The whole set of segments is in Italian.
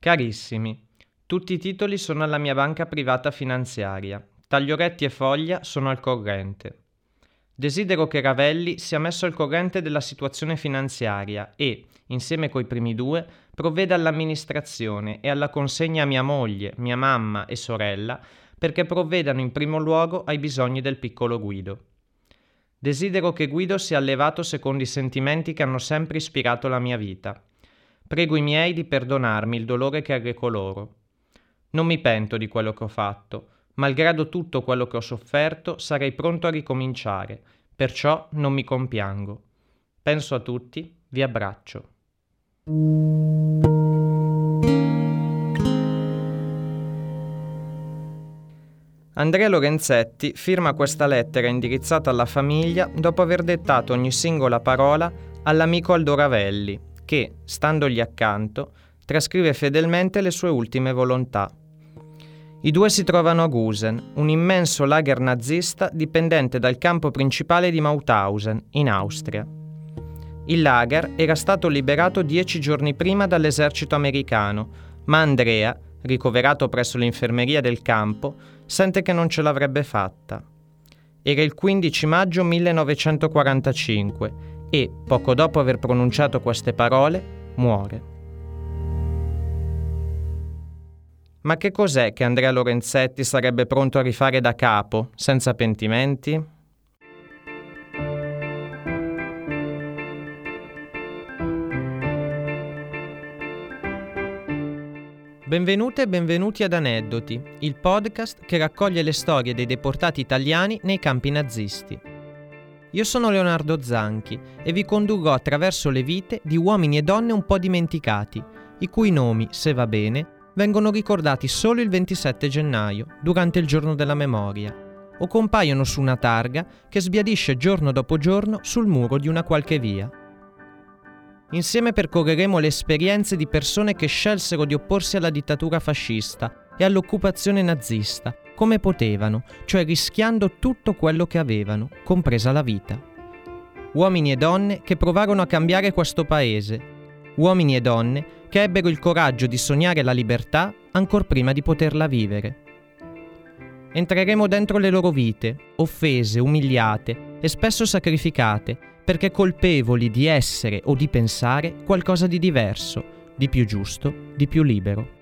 Carissimi, tutti i titoli sono alla mia banca privata finanziaria. Taglioretti e Foglia sono al corrente. Desidero che Ravelli sia messo al corrente della situazione finanziaria e, insieme coi primi due, provveda all'amministrazione e alla consegna a mia moglie, mia mamma e sorella perché provvedano in primo luogo ai bisogni del piccolo Guido. Desidero che Guido sia allevato secondo i sentimenti che hanno sempre ispirato la mia vita. Prego i miei di perdonarmi il dolore che arreco loro. Non mi pento di quello che ho fatto. Malgrado tutto quello che ho sofferto, sarei pronto a ricominciare, perciò non mi compiango. Penso a tutti, vi abbraccio. Andrea Lorenzetti firma questa lettera indirizzata alla famiglia dopo aver dettato ogni singola parola all'amico Aldo Ravelli, che, standogli accanto, trascrive fedelmente le sue ultime volontà. I due si trovano a Gusen, un immenso lager nazista dipendente dal campo principale di Mauthausen, in Austria. Il lager era stato liberato dieci giorni prima dall'esercito americano, ma Andrea, ricoverato presso l'infermeria del campo, sente che non ce l'avrebbe fatta. Era il 15 maggio 1945 e, poco dopo aver pronunciato queste parole, muore. Ma che cos'è che Andrea Lorenzetti sarebbe pronto a rifare da capo, senza pentimenti? Benvenute e benvenuti ad Aneddoti, il podcast che raccoglie le storie dei deportati italiani nei campi nazisti. Io sono Leonardo Zanchi e vi condurrò attraverso le vite di uomini e donne un po' dimenticati, i cui nomi, se va bene, vengono ricordati solo il 27 gennaio, durante il giorno della memoria, o compaiono su una targa che sbiadisce giorno dopo giorno sul muro di una qualche via. Insieme percorreremo le esperienze di persone che scelsero di opporsi alla dittatura fascista e all'occupazione nazista, come potevano, cioè rischiando tutto quello che avevano, compresa la vita. Uomini e donne che provarono a cambiare questo paese. Uomini e donne che ebbero il coraggio di sognare la libertà ancor prima di poterla vivere. Entreremo dentro le loro vite, offese, umiliate e spesso sacrificate, perché colpevoli di essere o di pensare qualcosa di diverso, di più giusto, di più libero.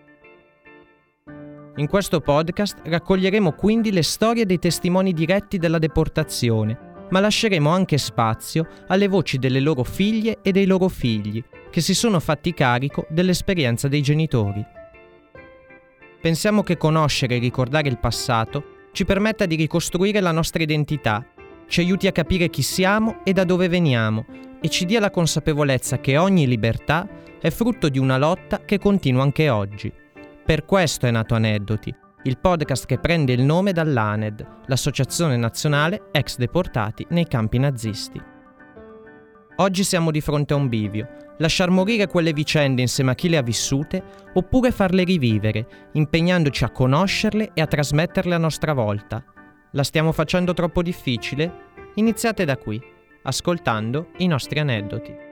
In questo podcast raccoglieremo quindi le storie dei testimoni diretti della deportazione, ma lasceremo anche spazio alle voci delle loro figlie e dei loro figli, che si sono fatti carico dell'esperienza dei genitori. Pensiamo che conoscere e ricordare il passato ci permetta di ricostruire la nostra identità ci aiuti a capire chi siamo e da dove veniamo e ci dia la consapevolezza che ogni libertà è frutto di una lotta che continua anche oggi. Per questo è nato Aneddoti, il podcast che prende il nome dall'ANED, l'Associazione Nazionale Ex Deportati nei campi nazisti. Oggi siamo di fronte a un bivio, lasciar morire quelle vicende insieme a chi le ha vissute oppure farle rivivere, impegnandoci a conoscerle e a trasmetterle a nostra volta, la stiamo facendo troppo difficile? Iniziate da qui, ascoltando i nostri aneddoti.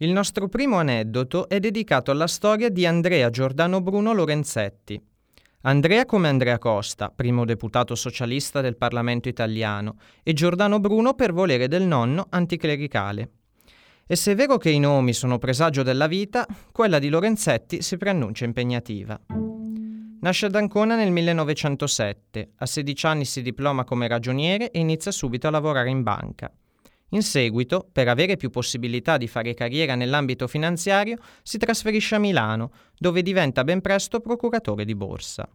Il nostro primo aneddoto è dedicato alla storia di Andrea Giordano Bruno Lorenzetti, Andrea come Andrea Costa, primo deputato socialista del Parlamento italiano, e Giordano Bruno per volere del nonno anticlericale. E se è vero che i nomi sono presagio della vita, quella di Lorenzetti si preannuncia impegnativa. Nasce ad Ancona nel 1907, a 16 anni si diploma come ragioniere e inizia subito a lavorare in banca. In seguito, per avere più possibilità di fare carriera nell'ambito finanziario, si trasferisce a Milano, dove diventa ben presto procuratore di borsa.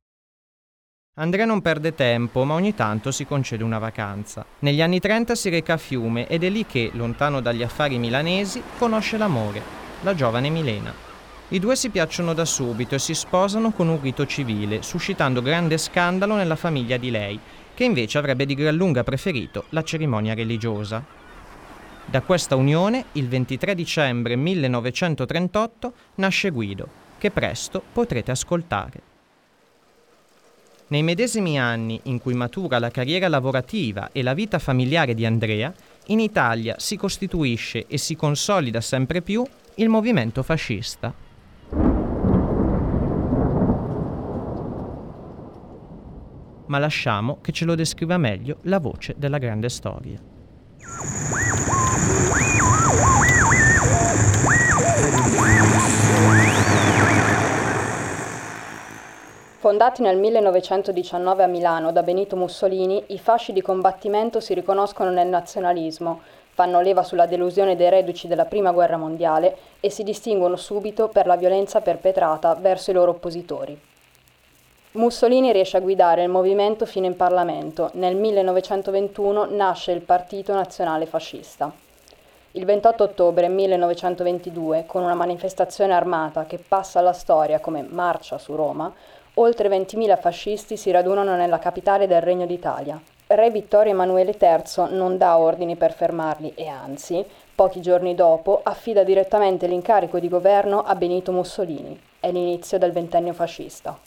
Andrea non perde tempo, ma ogni tanto si concede una vacanza. Negli anni 30 si reca a Fiume ed è lì che, lontano dagli affari milanesi, conosce l'amore, la giovane Milena. I due si piacciono da subito e si sposano con un rito civile, suscitando grande scandalo nella famiglia di lei, che invece avrebbe di gran lunga preferito la cerimonia religiosa. Da questa unione, il 23 dicembre 1938, nasce Guido, che presto potrete ascoltare. Nei medesimi anni in cui matura la carriera lavorativa e la vita familiare di Andrea, in Italia si costituisce e si consolida sempre più il movimento fascista. Ma lasciamo che ce lo descriva meglio la voce della grande storia. Fondati nel 1919 a Milano da Benito Mussolini, i fasci di combattimento si riconoscono nel nazionalismo, fanno leva sulla delusione dei reduci della Prima Guerra Mondiale e si distinguono subito per la violenza perpetrata verso i loro oppositori. Mussolini riesce a guidare il movimento fino in Parlamento. Nel 1921 nasce il Partito Nazionale Fascista. Il 28 ottobre 1922, con una manifestazione armata che passa alla storia come Marcia su Roma, Oltre 20.000 fascisti si radunano nella capitale del Regno d'Italia. Re Vittorio Emanuele III non dà ordini per fermarli e anzi, pochi giorni dopo, affida direttamente l'incarico di governo a Benito Mussolini. È l'inizio del ventennio fascista.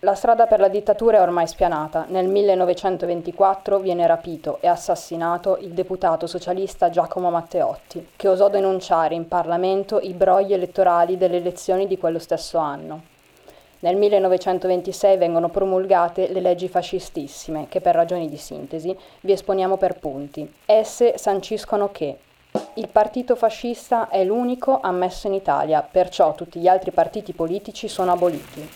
La strada per la dittatura è ormai spianata. Nel 1924 viene rapito e assassinato il deputato socialista Giacomo Matteotti, che osò denunciare in Parlamento i brogli elettorali delle elezioni di quello stesso anno. Nel 1926 vengono promulgate le leggi fascistissime, che per ragioni di sintesi vi esponiamo per punti. Esse sanciscono che il partito fascista è l'unico ammesso in Italia, perciò tutti gli altri partiti politici sono aboliti.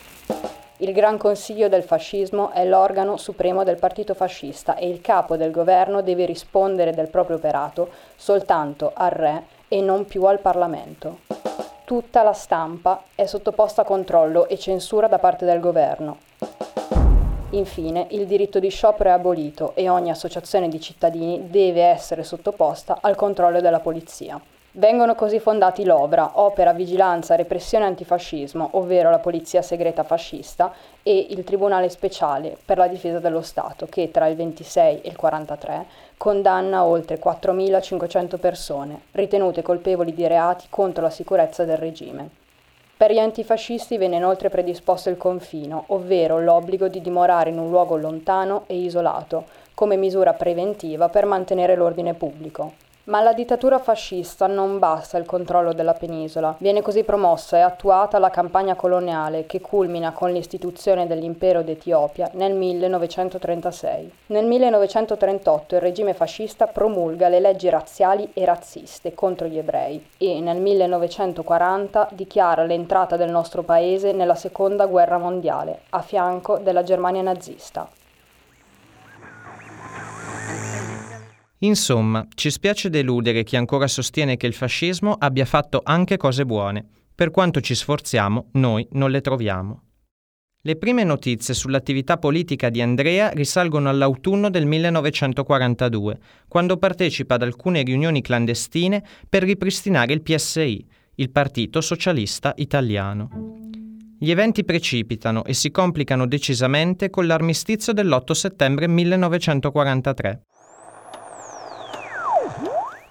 Il Gran Consiglio del Fascismo è l'organo supremo del partito fascista e il capo del governo deve rispondere del proprio operato soltanto al re e non più al Parlamento. Tutta la stampa è sottoposta a controllo e censura da parte del governo. Infine, il diritto di sciopero è abolito e ogni associazione di cittadini deve essere sottoposta al controllo della polizia. Vengono così fondati l'OVRA, Opera Vigilanza Repressione Antifascismo, ovvero la Polizia Segreta Fascista, e il Tribunale Speciale per la Difesa dello Stato, che tra il 26 e il 43 condanna oltre 4.500 persone, ritenute colpevoli di reati contro la sicurezza del regime. Per gli antifascisti venne inoltre predisposto il confino, ovvero l'obbligo di dimorare in un luogo lontano e isolato, come misura preventiva per mantenere l'ordine pubblico. Ma alla dittatura fascista non basta il controllo della penisola. Viene così promossa e attuata la campagna coloniale che culmina con l'istituzione dell'impero d'Etiopia nel 1936. Nel 1938 il regime fascista promulga le leggi razziali e razziste contro gli ebrei e nel 1940 dichiara l'entrata del nostro paese nella seconda guerra mondiale a fianco della Germania nazista. Insomma, ci spiace deludere chi ancora sostiene che il fascismo abbia fatto anche cose buone. Per quanto ci sforziamo, noi non le troviamo. Le prime notizie sull'attività politica di Andrea risalgono all'autunno del 1942, quando partecipa ad alcune riunioni clandestine per ripristinare il PSI, il Partito Socialista Italiano. Gli eventi precipitano e si complicano decisamente con l'armistizio dell'8 settembre 1943.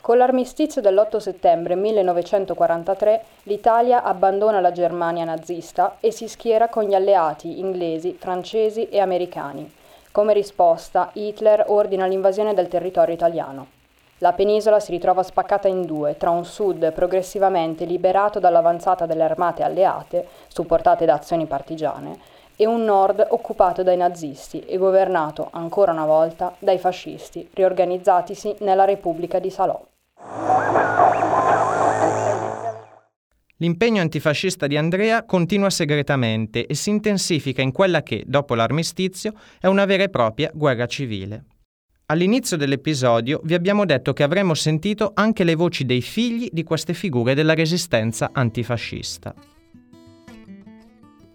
Con l'armistizio dell'8 settembre 1943 l'Italia abbandona la Germania nazista e si schiera con gli alleati inglesi, francesi e americani. Come risposta, Hitler ordina l'invasione del territorio italiano. La penisola si ritrova spaccata in due, tra un sud progressivamente liberato dall'avanzata delle armate alleate, supportate da azioni partigiane, e un nord occupato dai nazisti e governato ancora una volta dai fascisti, riorganizzatisi nella Repubblica di Salò. L'impegno antifascista di Andrea continua segretamente e si intensifica in quella che, dopo l'armistizio, è una vera e propria guerra civile. All'inizio dell'episodio vi abbiamo detto che avremmo sentito anche le voci dei figli di queste figure della resistenza antifascista.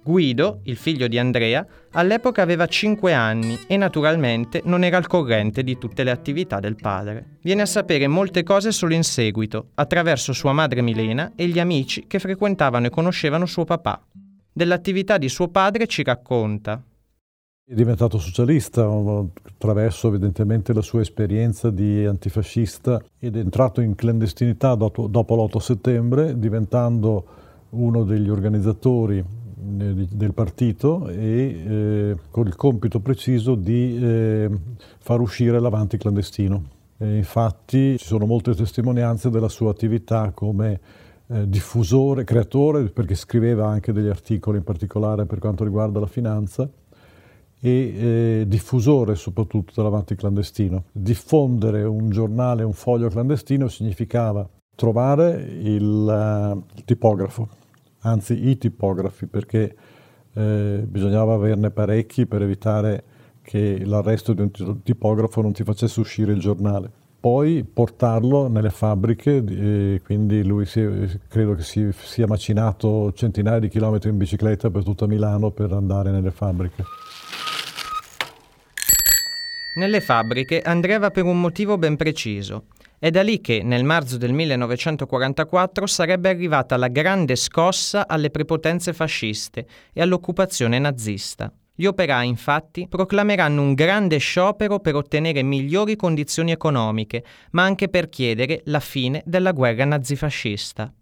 Guido, il figlio di Andrea, all'epoca aveva 5 anni e naturalmente non era al corrente di tutte le attività del padre. Viene a sapere molte cose solo in seguito, attraverso sua madre Milena e gli amici che frequentavano e conoscevano suo papà. Dell'attività di suo padre ci racconta. È diventato socialista attraverso evidentemente la sua esperienza di antifascista ed è entrato in clandestinità dopo, dopo l'8 settembre, diventando uno degli organizzatori del partito e eh, con il compito preciso di eh, far uscire l'avanti clandestino. E infatti ci sono molte testimonianze della sua attività come eh, diffusore, creatore, perché scriveva anche degli articoli in particolare per quanto riguarda la finanza, e eh, diffusore soprattutto dell'avanti clandestino. Diffondere un giornale, un foglio clandestino significava trovare il, uh, il tipografo, anzi i tipografi, perché eh, bisognava averne parecchi per evitare che l'arresto di un tipografo non ti facesse uscire il giornale poi portarlo nelle fabbriche, quindi lui si, credo che si sia macinato centinaia di chilometri in bicicletta per tutta Milano per andare nelle fabbriche. Nelle fabbriche Andrea va per un motivo ben preciso. È da lì che, nel marzo del 1944, sarebbe arrivata la grande scossa alle prepotenze fasciste e all'occupazione nazista. Gli operai, infatti, proclameranno un grande sciopero per ottenere migliori condizioni economiche, ma anche per chiedere la fine della guerra nazifascista.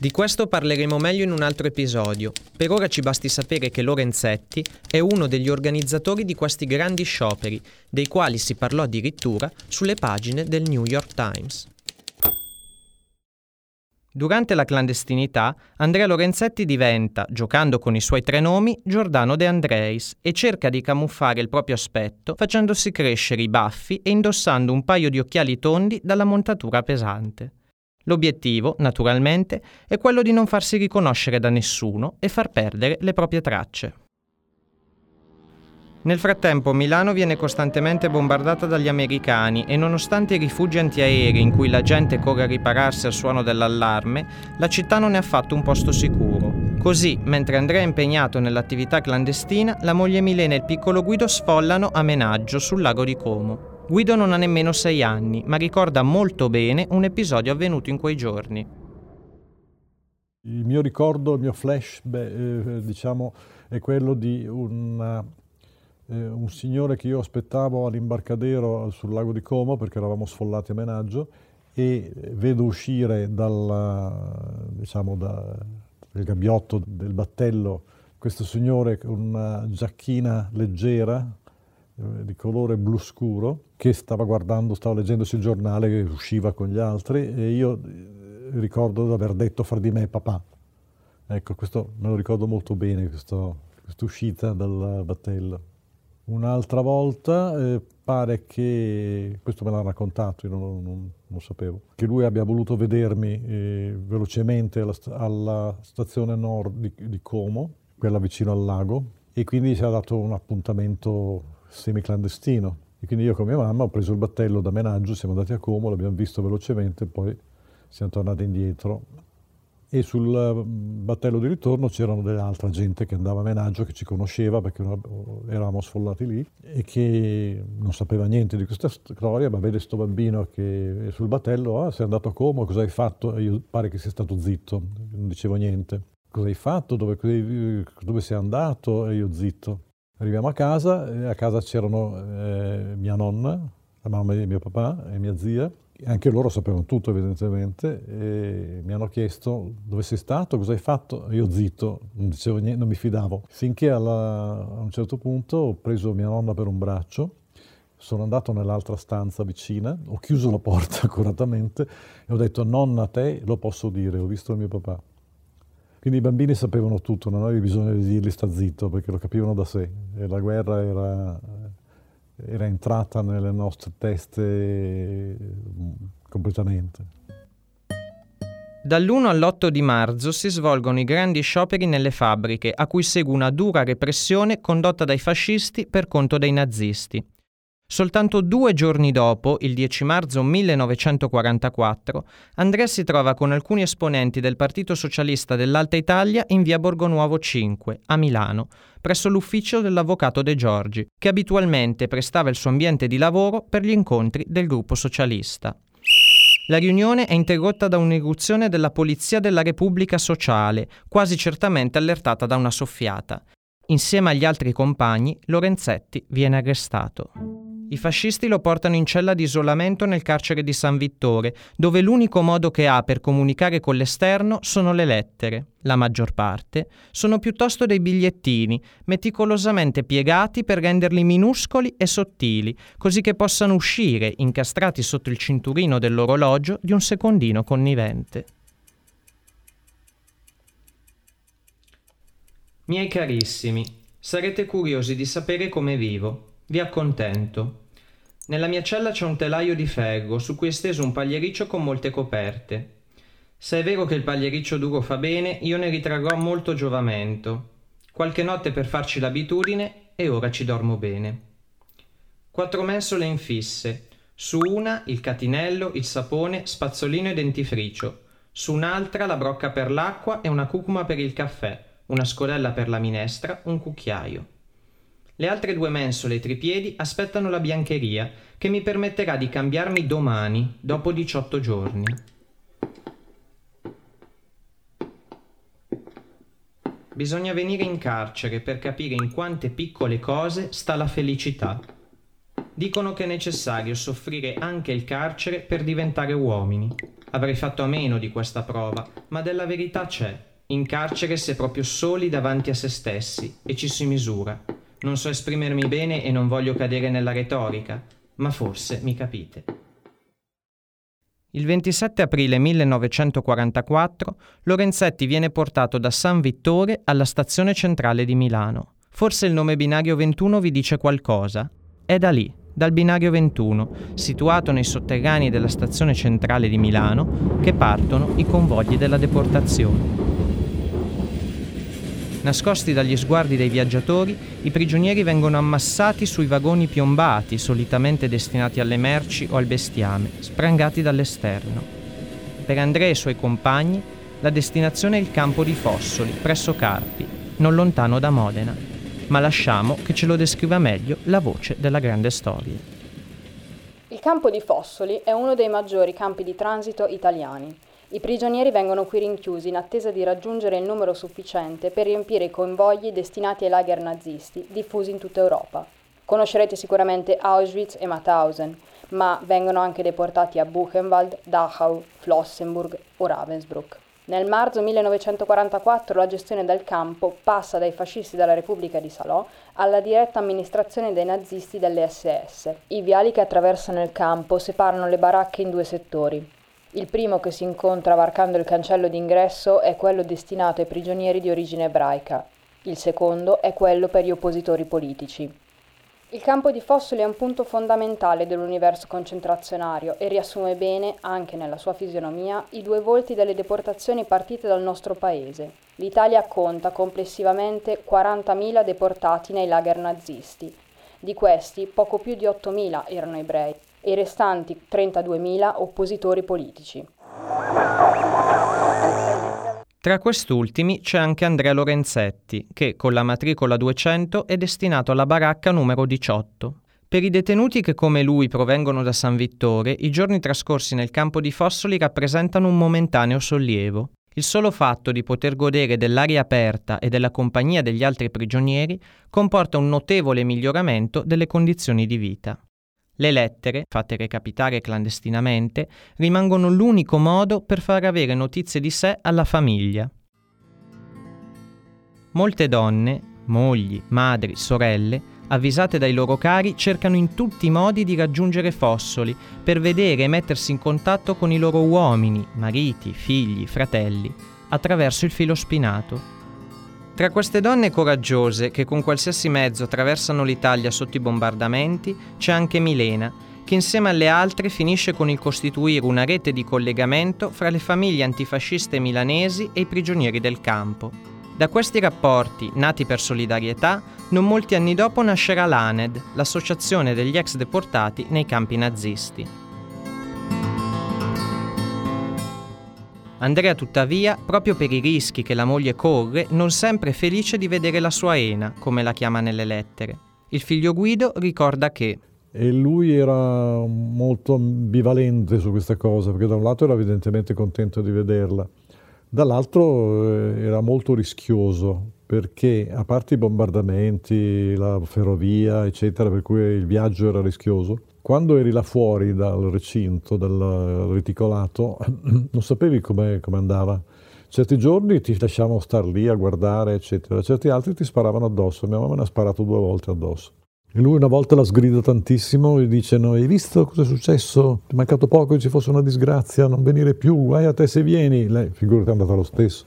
Di questo parleremo meglio in un altro episodio. Per ora ci basti sapere che Lorenzetti è uno degli organizzatori di questi grandi scioperi, dei quali si parlò addirittura sulle pagine del New York Times. Durante la clandestinità, Andrea Lorenzetti diventa, giocando con i suoi tre nomi, Giordano De Andreis e cerca di camuffare il proprio aspetto facendosi crescere i baffi e indossando un paio di occhiali tondi dalla montatura pesante. L'obiettivo, naturalmente, è quello di non farsi riconoscere da nessuno e far perdere le proprie tracce. Nel frattempo Milano viene costantemente bombardata dagli americani e nonostante i rifugi antiaerei in cui la gente corre a ripararsi al suono dell'allarme, la città non è affatto un posto sicuro. Così, mentre Andrea è impegnato nell'attività clandestina, la moglie Milena e il piccolo Guido sfollano a Menaggio sul lago di Como. Guido non ha nemmeno sei anni, ma ricorda molto bene un episodio avvenuto in quei giorni. Il mio ricordo, il mio flash, beh, eh, diciamo, è quello di una eh, un signore che io aspettavo all'imbarcadero sul lago di Como perché eravamo sfollati a menaggio e vedo uscire dal, diciamo, da, dal gabbiotto del battello questo signore con una giacchina leggera eh, di colore blu scuro che stava guardando, stava leggendosi il giornale usciva con gli altri e io eh, ricordo di aver detto fra di me papà. Ecco, questo me lo ricordo molto bene, questa uscita dal battello. Un'altra volta eh, pare che, questo me l'ha raccontato, io non, non, non, sapevo, che lui abbia voluto vedermi eh, velocemente alla, alla, stazione nord di, di, Como, quella vicino al lago, e quindi ci ha dato un appuntamento semiclandestino. E quindi io con mia mamma ho preso il battello da Menaggio, siamo andati a Como, l'abbiamo visto velocemente, poi siamo tornati indietro e sul mm, battello di ritorno c'erano dell'altra gente che andava a menaggio, che ci conosceva perché eravamo sfollati lì e che non sapeva niente di questa storia, ma vede questo bambino che è sul battello, ah sei andato a Como, cosa hai fatto? E io pare che sia stato zitto, non dicevo niente. Cosa hai fatto? Dove, dove sei andato? E io zitto. Arriviamo a casa, e a casa c'erano eh, mia nonna, la mamma di mio papà e mia zia, anche loro sapevano tutto evidentemente e mi hanno chiesto dove sei stato, cosa hai fatto, io zitto, non dicevo niente, non mi fidavo. Finché alla, a un certo punto ho preso mia nonna per un braccio, sono andato nell'altra stanza vicina, ho chiuso la porta accuratamente e ho detto nonna a te lo posso dire, ho visto mio papà. Quindi i bambini sapevano tutto, non avevi bisogno di dirgli sta zitto perché lo capivano da sé e la guerra era era entrata nelle nostre teste mm, completamente. Dall'1 all'8 di marzo si svolgono i grandi scioperi nelle fabbriche, a cui segue una dura repressione condotta dai fascisti per conto dei nazisti. Soltanto due giorni dopo, il 10 marzo 1944, Andrea si trova con alcuni esponenti del Partito Socialista dell'Alta Italia in via Borgonuovo 5, a Milano, presso l'ufficio dell'avvocato De Giorgi, che abitualmente prestava il suo ambiente di lavoro per gli incontri del gruppo socialista. La riunione è interrotta da un'irruzione della Polizia della Repubblica Sociale, quasi certamente allertata da una soffiata. Insieme agli altri compagni, Lorenzetti viene arrestato. I fascisti lo portano in cella di isolamento nel carcere di San Vittore, dove l'unico modo che ha per comunicare con l'esterno sono le lettere. La maggior parte sono piuttosto dei bigliettini, meticolosamente piegati per renderli minuscoli e sottili, così che possano uscire, incastrati sotto il cinturino dell'orologio di un secondino connivente. Miei carissimi, sarete curiosi di sapere come vivo. Vi accontento. Nella mia cella c'è un telaio di ferro su cui è steso un pagliericcio con molte coperte. Se è vero che il pagliericcio duro fa bene, io ne ritrarrò molto giovamento. Qualche notte per farci l'abitudine e ora ci dormo bene. Quattro mensole infisse. Su una il catinello, il sapone, spazzolino e dentifricio. Su un'altra la brocca per l'acqua e una cucuma per il caffè, una scodella per la minestra, un cucchiaio. Le altre due mensole e tripiedi aspettano la biancheria, che mi permetterà di cambiarmi domani, dopo 18 giorni. Bisogna venire in carcere per capire in quante piccole cose sta la felicità. Dicono che è necessario soffrire anche il carcere per diventare uomini. Avrei fatto a meno di questa prova, ma della verità c'è. In carcere si è proprio soli davanti a se stessi e ci si misura. Non so esprimermi bene e non voglio cadere nella retorica, ma forse mi capite. Il 27 aprile 1944 Lorenzetti viene portato da San Vittore alla stazione centrale di Milano. Forse il nome binario 21 vi dice qualcosa. È da lì, dal binario 21, situato nei sotterranei della stazione centrale di Milano, che partono i convogli della deportazione. Nascosti dagli sguardi dei viaggiatori, i prigionieri vengono ammassati sui vagoni piombati, solitamente destinati alle merci o al bestiame, sprangati dall'esterno. Per Andrea e i suoi compagni, la destinazione è il campo di Fossoli, presso Carpi, non lontano da Modena. Ma lasciamo che ce lo descriva meglio la voce della grande storia. Il campo di Fossoli è uno dei maggiori campi di transito italiani i prigionieri vengono qui rinchiusi in attesa di raggiungere il numero sufficiente per riempire i convogli destinati ai lager nazisti diffusi in tutta Europa. Conoscerete sicuramente Auschwitz e Mauthausen, ma vengono anche deportati a Buchenwald, Dachau, Flossenburg o Ravensbrück. Nel marzo 1944 la gestione del campo passa dai fascisti della Repubblica di Salò alla diretta amministrazione dei nazisti delle SS. I viali che attraversano il campo separano le baracche in due settori. Il primo che si incontra varcando il cancello d'ingresso è quello destinato ai prigionieri di origine ebraica. Il secondo è quello per gli oppositori politici. Il campo di Fossoli è un punto fondamentale dell'universo concentrazionario e riassume bene, anche nella sua fisionomia, i due volti delle deportazioni partite dal nostro paese. L'Italia conta complessivamente 40.000 deportati nei lager nazisti. Di questi, poco più di 8.000 erano ebrei e i restanti 32.000 oppositori politici. Tra quest'ultimi c'è anche Andrea Lorenzetti, che con la matricola 200 è destinato alla baracca numero 18. Per i detenuti che come lui provengono da San Vittore, i giorni trascorsi nel campo di Fossoli rappresentano un momentaneo sollievo. Il solo fatto di poter godere dell'aria aperta e della compagnia degli altri prigionieri comporta un notevole miglioramento delle condizioni di vita. Le lettere, fatte recapitare clandestinamente, rimangono l'unico modo per far avere notizie di sé alla famiglia. Molte donne, mogli, madri, sorelle, avvisate dai loro cari, cercano in tutti i modi di raggiungere Fossoli per vedere e mettersi in contatto con i loro uomini, mariti, figli, fratelli, attraverso il filo spinato. Tra queste donne coraggiose che con qualsiasi mezzo attraversano l'Italia sotto i bombardamenti c'è anche Milena, che insieme alle altre finisce con il costituire una rete di collegamento fra le famiglie antifasciste milanesi e i prigionieri del campo. Da questi rapporti, nati per solidarietà, non molti anni dopo nascerà l'ANED, l'associazione degli ex deportati nei campi nazisti. Andrea tuttavia, proprio per i rischi che la moglie corre, non sempre è felice di vedere la sua Ena, come la chiama nelle lettere. Il figlio Guido ricorda che e lui era molto ambivalente su questa cosa, perché da un lato era evidentemente contento di vederla, dall'altro eh, era molto rischioso, perché a parte i bombardamenti, la ferrovia, eccetera, per cui il viaggio era rischioso, quando eri là fuori dal recinto, dal reticolato, non sapevi come andava. Certi giorni ti lasciavano star lì a guardare, eccetera, certi altri ti sparavano addosso. Mia mamma ne ha sparato due volte addosso. E lui una volta la sgrida tantissimo e dice: no, Hai visto cosa è successo? Ti è mancato poco che ci fosse una disgrazia, non venire più, vai a te se vieni. Lei, figurati, è andata lo stesso.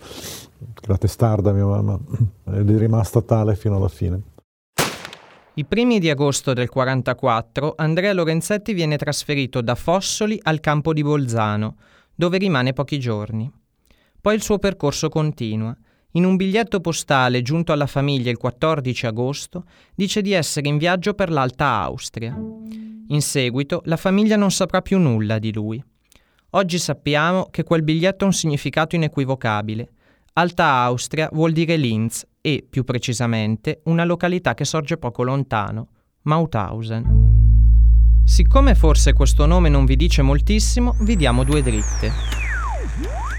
La testarda mia mamma ed è rimasta tale fino alla fine. I primi di agosto del 1944 Andrea Lorenzetti viene trasferito da Fossoli al campo di Bolzano, dove rimane pochi giorni. Poi il suo percorso continua. In un biglietto postale giunto alla famiglia il 14 agosto dice di essere in viaggio per l'Alta Austria. In seguito la famiglia non saprà più nulla di lui. Oggi sappiamo che quel biglietto ha un significato inequivocabile. Alta Austria vuol dire Linz e, più precisamente, una località che sorge poco lontano, Mauthausen. Siccome forse questo nome non vi dice moltissimo, vi diamo due dritte.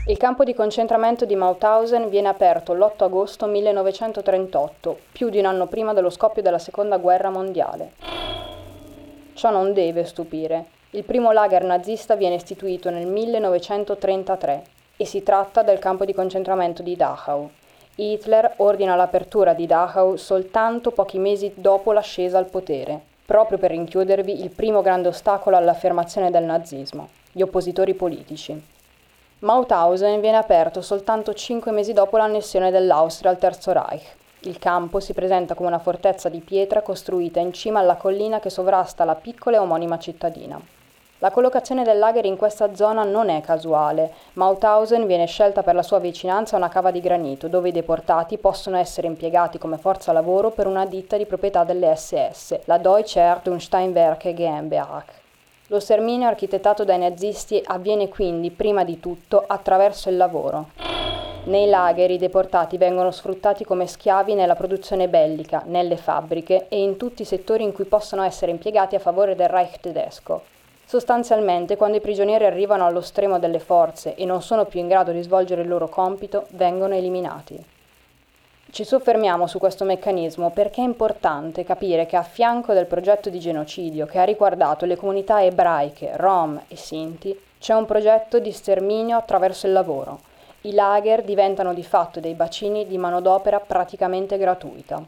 Il campo di concentramento di Mauthausen viene aperto l'8 agosto 1938, più di un anno prima dello scoppio della Seconda Guerra Mondiale. Ciò non deve stupire. Il primo lager nazista viene istituito nel 1933 e si tratta del campo di concentramento di Dachau. Hitler ordina l'apertura di Dachau soltanto pochi mesi dopo l'ascesa al potere, proprio per rinchiudervi il primo grande ostacolo all'affermazione del nazismo, gli oppositori politici. Mauthausen viene aperto soltanto cinque mesi dopo l'annessione dell'Austria al Terzo Reich. Il campo si presenta come una fortezza di pietra costruita in cima alla collina che sovrasta la piccola e omonima cittadina. La collocazione del lager in questa zona non è casuale. Mauthausen viene scelta per la sua vicinanza a una cava di granito, dove i deportati possono essere impiegati come forza lavoro per una ditta di proprietà delle SS, la Deutsche Erdunsteinwerke GmbH. Lo sterminio architettato dai nazisti avviene quindi, prima di tutto, attraverso il lavoro. Nei lager i deportati vengono sfruttati come schiavi nella produzione bellica, nelle fabbriche e in tutti i settori in cui possono essere impiegati a favore del Reich tedesco. Sostanzialmente, quando i prigionieri arrivano allo stremo delle forze e non sono più in grado di svolgere il loro compito, vengono eliminati. Ci soffermiamo su questo meccanismo perché è importante capire che a fianco del progetto di genocidio che ha riguardato le comunità ebraiche, rom e sinti, c'è un progetto di sterminio attraverso il lavoro. I lager diventano di fatto dei bacini di manodopera praticamente gratuita.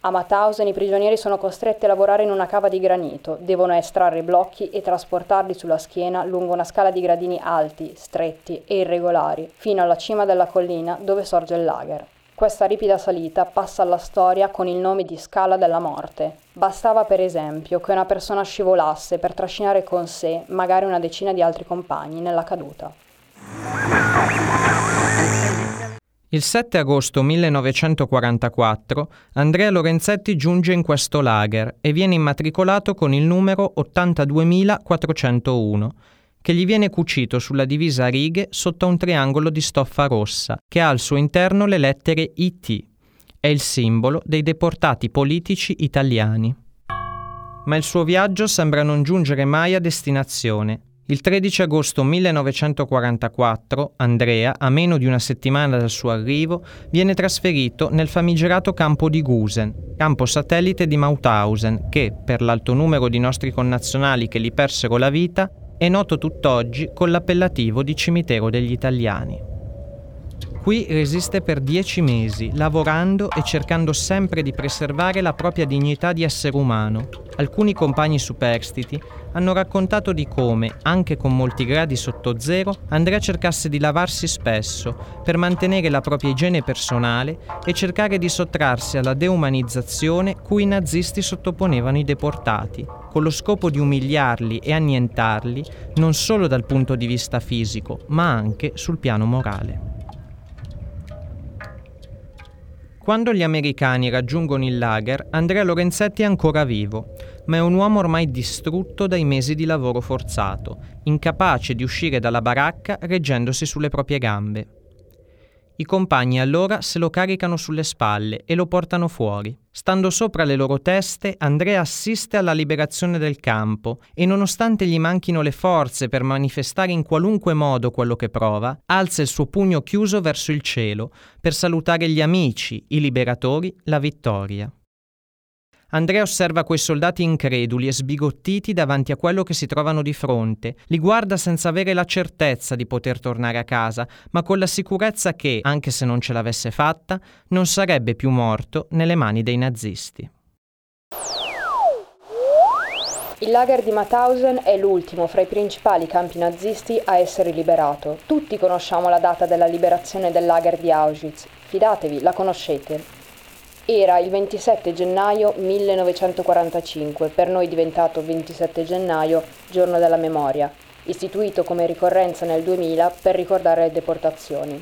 A Mauthausen i prigionieri sono costretti a lavorare in una cava di granito, devono estrarre blocchi e trasportarli sulla schiena lungo una scala di gradini alti, stretti e irregolari, fino alla cima della collina dove sorge il lager. Questa ripida salita passa alla storia con il nome di Scala della Morte. Bastava per esempio che una persona scivolasse per trascinare con sé magari una decina di altri compagni nella caduta. Il 7 agosto 1944 Andrea Lorenzetti giunge in questo lager e viene immatricolato con il numero 82401 che gli viene cucito sulla divisa a righe sotto un triangolo di stoffa rossa, che ha al suo interno le lettere IT. È il simbolo dei deportati politici italiani. Ma il suo viaggio sembra non giungere mai a destinazione. Il 13 agosto 1944 Andrea, a meno di una settimana dal suo arrivo, viene trasferito nel famigerato campo di Gusen, campo satellite di Mauthausen, che, per l'alto numero di nostri connazionali che lì persero la vita, è noto tutt'oggi con l'appellativo di cimitero degli italiani. Qui resiste per dieci mesi, lavorando e cercando sempre di preservare la propria dignità di essere umano. Alcuni compagni superstiti hanno raccontato di come, anche con molti gradi sotto zero, Andrea cercasse di lavarsi spesso per mantenere la propria igiene personale e cercare di sottrarsi alla deumanizzazione cui i nazisti sottoponevano i deportati, con lo scopo di umiliarli e annientarli non solo dal punto di vista fisico, ma anche sul piano morale. Quando gli americani raggiungono il lager, Andrea Lorenzetti è ancora vivo, ma è un uomo ormai distrutto dai mesi di lavoro forzato, incapace di uscire dalla baracca reggendosi sulle proprie gambe. I compagni allora se lo caricano sulle spalle e lo portano fuori. Stando sopra le loro teste, Andrea assiste alla liberazione del campo e nonostante gli manchino le forze per manifestare in qualunque modo quello che prova, alza il suo pugno chiuso verso il cielo per salutare gli amici, i liberatori, la vittoria. Andrea osserva quei soldati increduli e sbigottiti davanti a quello che si trovano di fronte, li guarda senza avere la certezza di poter tornare a casa, ma con la sicurezza che, anche se non ce l'avesse fatta, non sarebbe più morto nelle mani dei nazisti. Il lager di Mauthausen è l'ultimo fra i principali campi nazisti a essere liberato. Tutti conosciamo la data della liberazione del lager di Auschwitz. Fidatevi, la conoscete. Era il 27 gennaio 1945, per noi diventato 27 gennaio, giorno della memoria, istituito come ricorrenza nel 2000 per ricordare le deportazioni.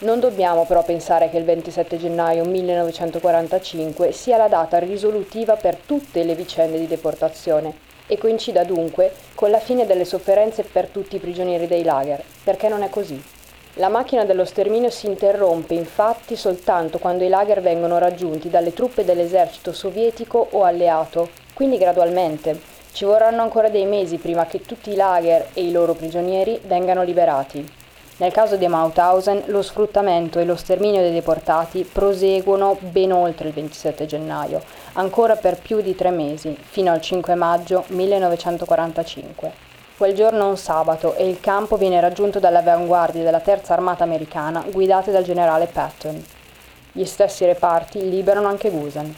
Non dobbiamo però pensare che il 27 gennaio 1945 sia la data risolutiva per tutte le vicende di deportazione e coincida dunque con la fine delle sofferenze per tutti i prigionieri dei lager, perché non è così. La macchina dello sterminio si interrompe infatti soltanto quando i lager vengono raggiunti dalle truppe dell'esercito sovietico o alleato, quindi gradualmente. Ci vorranno ancora dei mesi prima che tutti i lager e i loro prigionieri vengano liberati. Nel caso di Mauthausen lo sfruttamento e lo sterminio dei deportati proseguono ben oltre il 27 gennaio, ancora per più di tre mesi, fino al 5 maggio 1945. Quel giorno è un sabato e il campo viene raggiunto dalle avanguardie della terza armata americana guidate dal generale Patton. Gli stessi reparti liberano anche Gusen.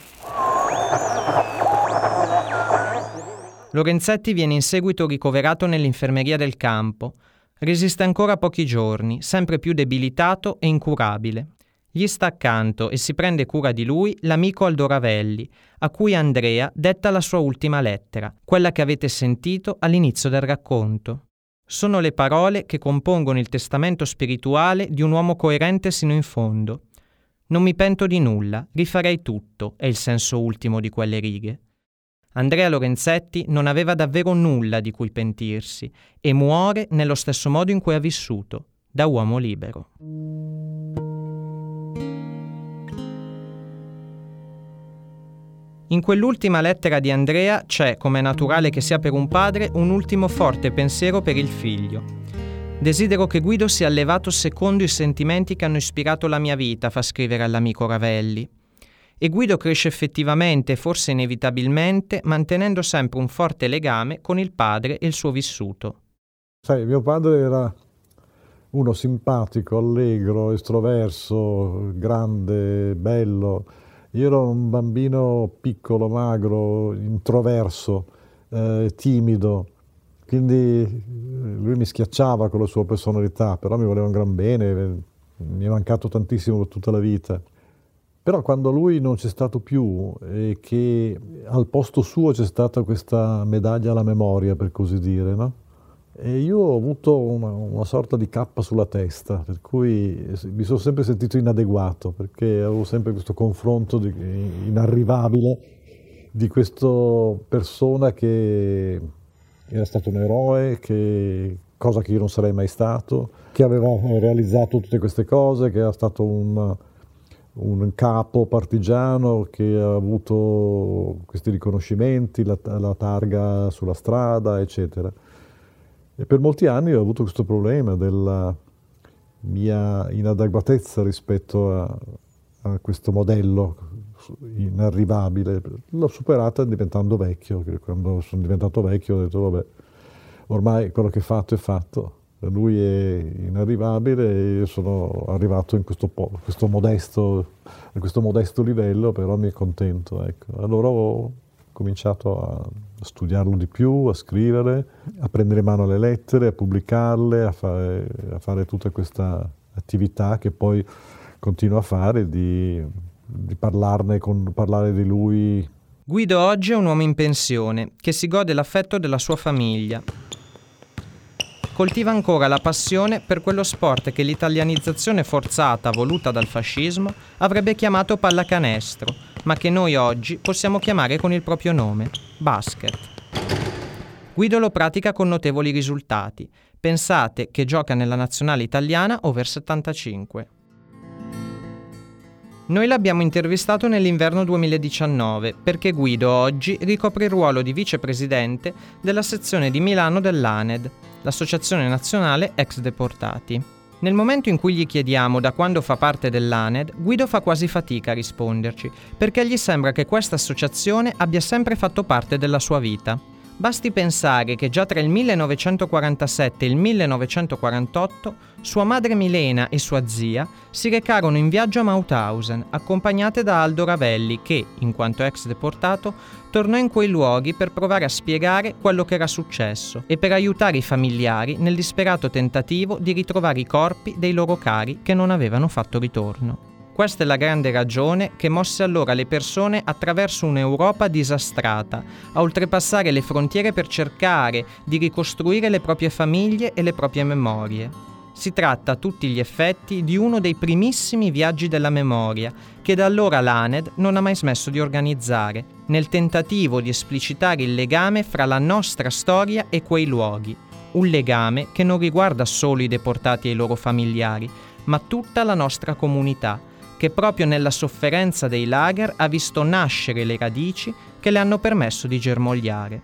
Lorenzetti viene in seguito ricoverato nell'infermeria del campo. Resiste ancora pochi giorni, sempre più debilitato e incurabile. Gli sta accanto e si prende cura di lui l'amico Aldo Ravelli, a cui Andrea detta la sua ultima lettera, quella che avete sentito all'inizio del racconto. Sono le parole che compongono il testamento spirituale di un uomo coerente sino in fondo. Non mi pento di nulla, rifarei tutto, è il senso ultimo di quelle righe. Andrea Lorenzetti non aveva davvero nulla di cui pentirsi e muore nello stesso modo in cui ha vissuto, da uomo libero. In quell'ultima lettera di Andrea c'è, come è naturale che sia per un padre, un ultimo forte pensiero per il figlio. Desidero che Guido sia allevato secondo i sentimenti che hanno ispirato la mia vita, fa scrivere all'amico Ravelli. E Guido cresce effettivamente, forse inevitabilmente, mantenendo sempre un forte legame con il padre e il suo vissuto. Sai, mio padre era uno simpatico, allegro, estroverso, grande, bello io ero un bambino piccolo, magro, introverso, eh, timido, quindi eh, lui mi schiacciava con la sua personalità, però mi voleva un gran bene, mi è mancato tantissimo per tutta la vita. Però quando lui non c'è stato più e che al posto suo c'è stata questa medaglia alla memoria, per così dire, no? E io ho avuto una, una, sorta di cappa sulla testa, per cui mi sono sempre sentito inadeguato, perché avevo sempre questo confronto di, inarrivabile di questa persona che era stato un eroe, che, cosa che io non sarei mai stato, che aveva realizzato tutte queste cose, che era stato un, un capo partigiano che ha avuto questi riconoscimenti, la, la targa sulla strada, eccetera. E per molti anni ho avuto questo problema della mia inadeguatezza rispetto a, a questo modello inarrivabile. L'ho superata diventando vecchio, quando sono diventato vecchio ho detto vabbè, ormai quello che è fatto è fatto. Lui è inarrivabile e io sono arrivato in questo, questo modesto, a questo modesto livello, però mi contento. Ecco. Allora ho cominciato a studiarlo di più, a scrivere, a prendere mano le lettere, a pubblicarle, a fare, a fare tutta questa attività che poi continuo a fare di, di parlarne con, parlare di lui. Guido oggi è un uomo in pensione che si gode l'affetto della sua famiglia. Coltiva ancora la passione per quello sport che l'italianizzazione forzata voluta dal fascismo avrebbe chiamato pallacanestro, ma che noi oggi possiamo chiamare con il proprio nome, basket. Guido lo pratica con notevoli risultati. Pensate che gioca nella nazionale italiana over 75. Noi l'abbiamo intervistato nell'inverno 2019 perché Guido oggi ricopre il ruolo di vicepresidente della sezione di Milano dell'ANED, l'Associazione Nazionale Ex Deportati. Nel momento in cui gli chiediamo da quando fa parte dell'ANED, Guido fa quasi fatica a risponderci, perché gli sembra che questa associazione abbia sempre fatto parte della sua vita. Basti pensare che già tra il 1947 e il 1948 sua madre Milena e sua zia si recarono in viaggio a Mauthausen, accompagnate da Aldo Ravelli che, in quanto ex deportato, tornò in quei luoghi per provare a spiegare quello che era successo e per aiutare i familiari nel disperato tentativo di ritrovare i corpi dei loro cari che non avevano fatto ritorno. Questa è la grande ragione che mosse allora le persone attraverso un'Europa disastrata, a oltrepassare le frontiere per cercare di ricostruire le proprie famiglie e le proprie memorie. Si tratta a tutti gli effetti di uno dei primissimi viaggi della memoria che da allora l'ANED non ha mai smesso di organizzare, nel tentativo di esplicitare il legame fra la nostra storia e quei luoghi, un legame che non riguarda solo i deportati e i loro familiari, ma tutta la nostra comunità, che proprio nella sofferenza dei lager ha visto nascere le radici che le hanno permesso di germogliare.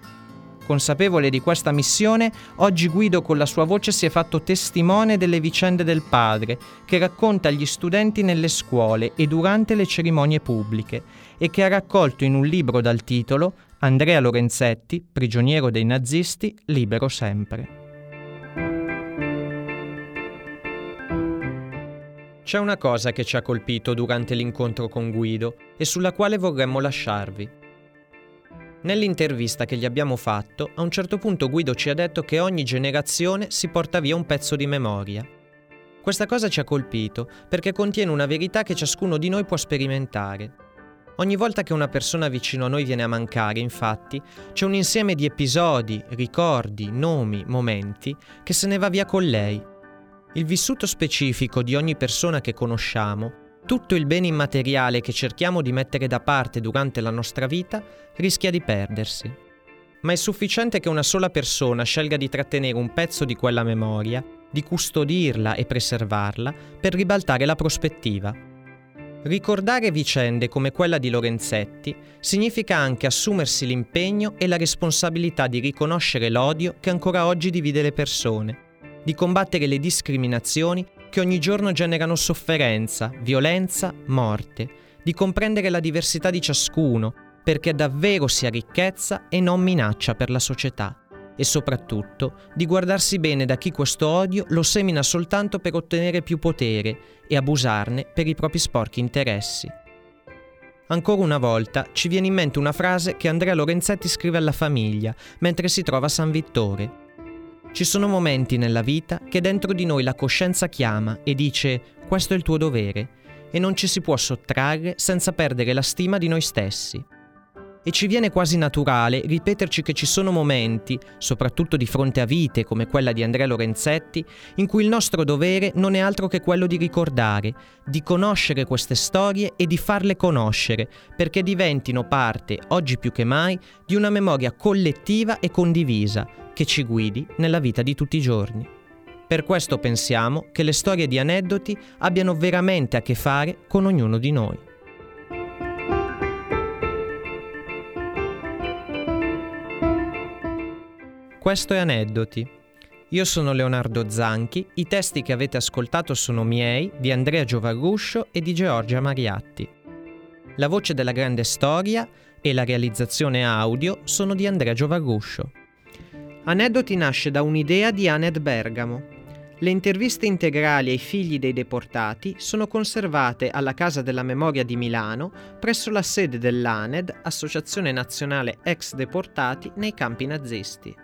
Consapevole di questa missione, oggi Guido con la sua voce si è fatto testimone delle vicende del padre, che racconta agli studenti nelle scuole e durante le cerimonie pubbliche, e che ha raccolto in un libro dal titolo Andrea Lorenzetti, prigioniero dei nazisti, libero sempre. C'è una cosa che ci ha colpito durante l'incontro con Guido e sulla quale vorremmo lasciarvi. Nell'intervista che gli abbiamo fatto, a un certo punto Guido ci ha detto che ogni generazione si porta via un pezzo di memoria. Questa cosa ci ha colpito perché contiene una verità che ciascuno di noi può sperimentare. Ogni volta che una persona vicino a noi viene a mancare, infatti, c'è un insieme di episodi, ricordi, nomi, momenti che se ne va via con lei il vissuto specifico di ogni persona che conosciamo, tutto il bene immateriale che cerchiamo di mettere da parte durante la nostra vita, rischia di perdersi. Ma è sufficiente che una sola persona scelga di trattenere un pezzo di quella memoria, di custodirla e preservarla per ribaltare la prospettiva. Ricordare vicende come quella di Lorenzetti significa anche assumersi l'impegno e la responsabilità di riconoscere l'odio che ancora oggi divide le persone di combattere le discriminazioni che ogni giorno generano sofferenza, violenza, morte, di comprendere la diversità di ciascuno perché davvero sia ricchezza e non minaccia per la società e soprattutto di guardarsi bene da chi questo odio lo semina soltanto per ottenere più potere e abusarne per i propri sporchi interessi. Ancora una volta ci viene in mente una frase che Andrea Lorenzetti scrive alla famiglia mentre si trova a San Vittore ci sono momenti nella vita che dentro di noi la coscienza chiama e dice questo è il tuo dovere e non ci si può sottrarre senza perdere la stima di noi stessi. E ci viene quasi naturale ripeterci che ci sono momenti, soprattutto di fronte a vite come quella di Andrea Lorenzetti, in cui il nostro dovere non è altro che quello di ricordare, di conoscere queste storie e di farle conoscere, perché diventino parte, oggi più che mai, di una memoria collettiva e condivisa, che ci guidi nella vita di tutti i giorni. Per questo pensiamo che le storie di aneddoti abbiano veramente a che fare con ognuno di noi. Questo è Aneddoti. Io sono Leonardo Zanchi, i testi che avete ascoltato sono miei, di Andrea Giovarruscio e di Giorgia Mariatti. La voce della grande storia e la realizzazione audio sono di Andrea Giovarruscio. Aneddoti nasce da un'idea di Aned Bergamo. Le interviste integrali ai figli dei deportati sono conservate alla Casa della Memoria di Milano presso la sede dell'ANED, Associazione Nazionale Ex Deportati nei campi nazisti.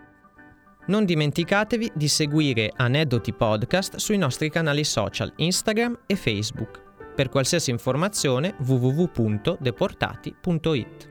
Non dimenticatevi di seguire Aneddoti Podcast sui nostri canali social Instagram e Facebook. Per qualsiasi informazione www.deportati.it.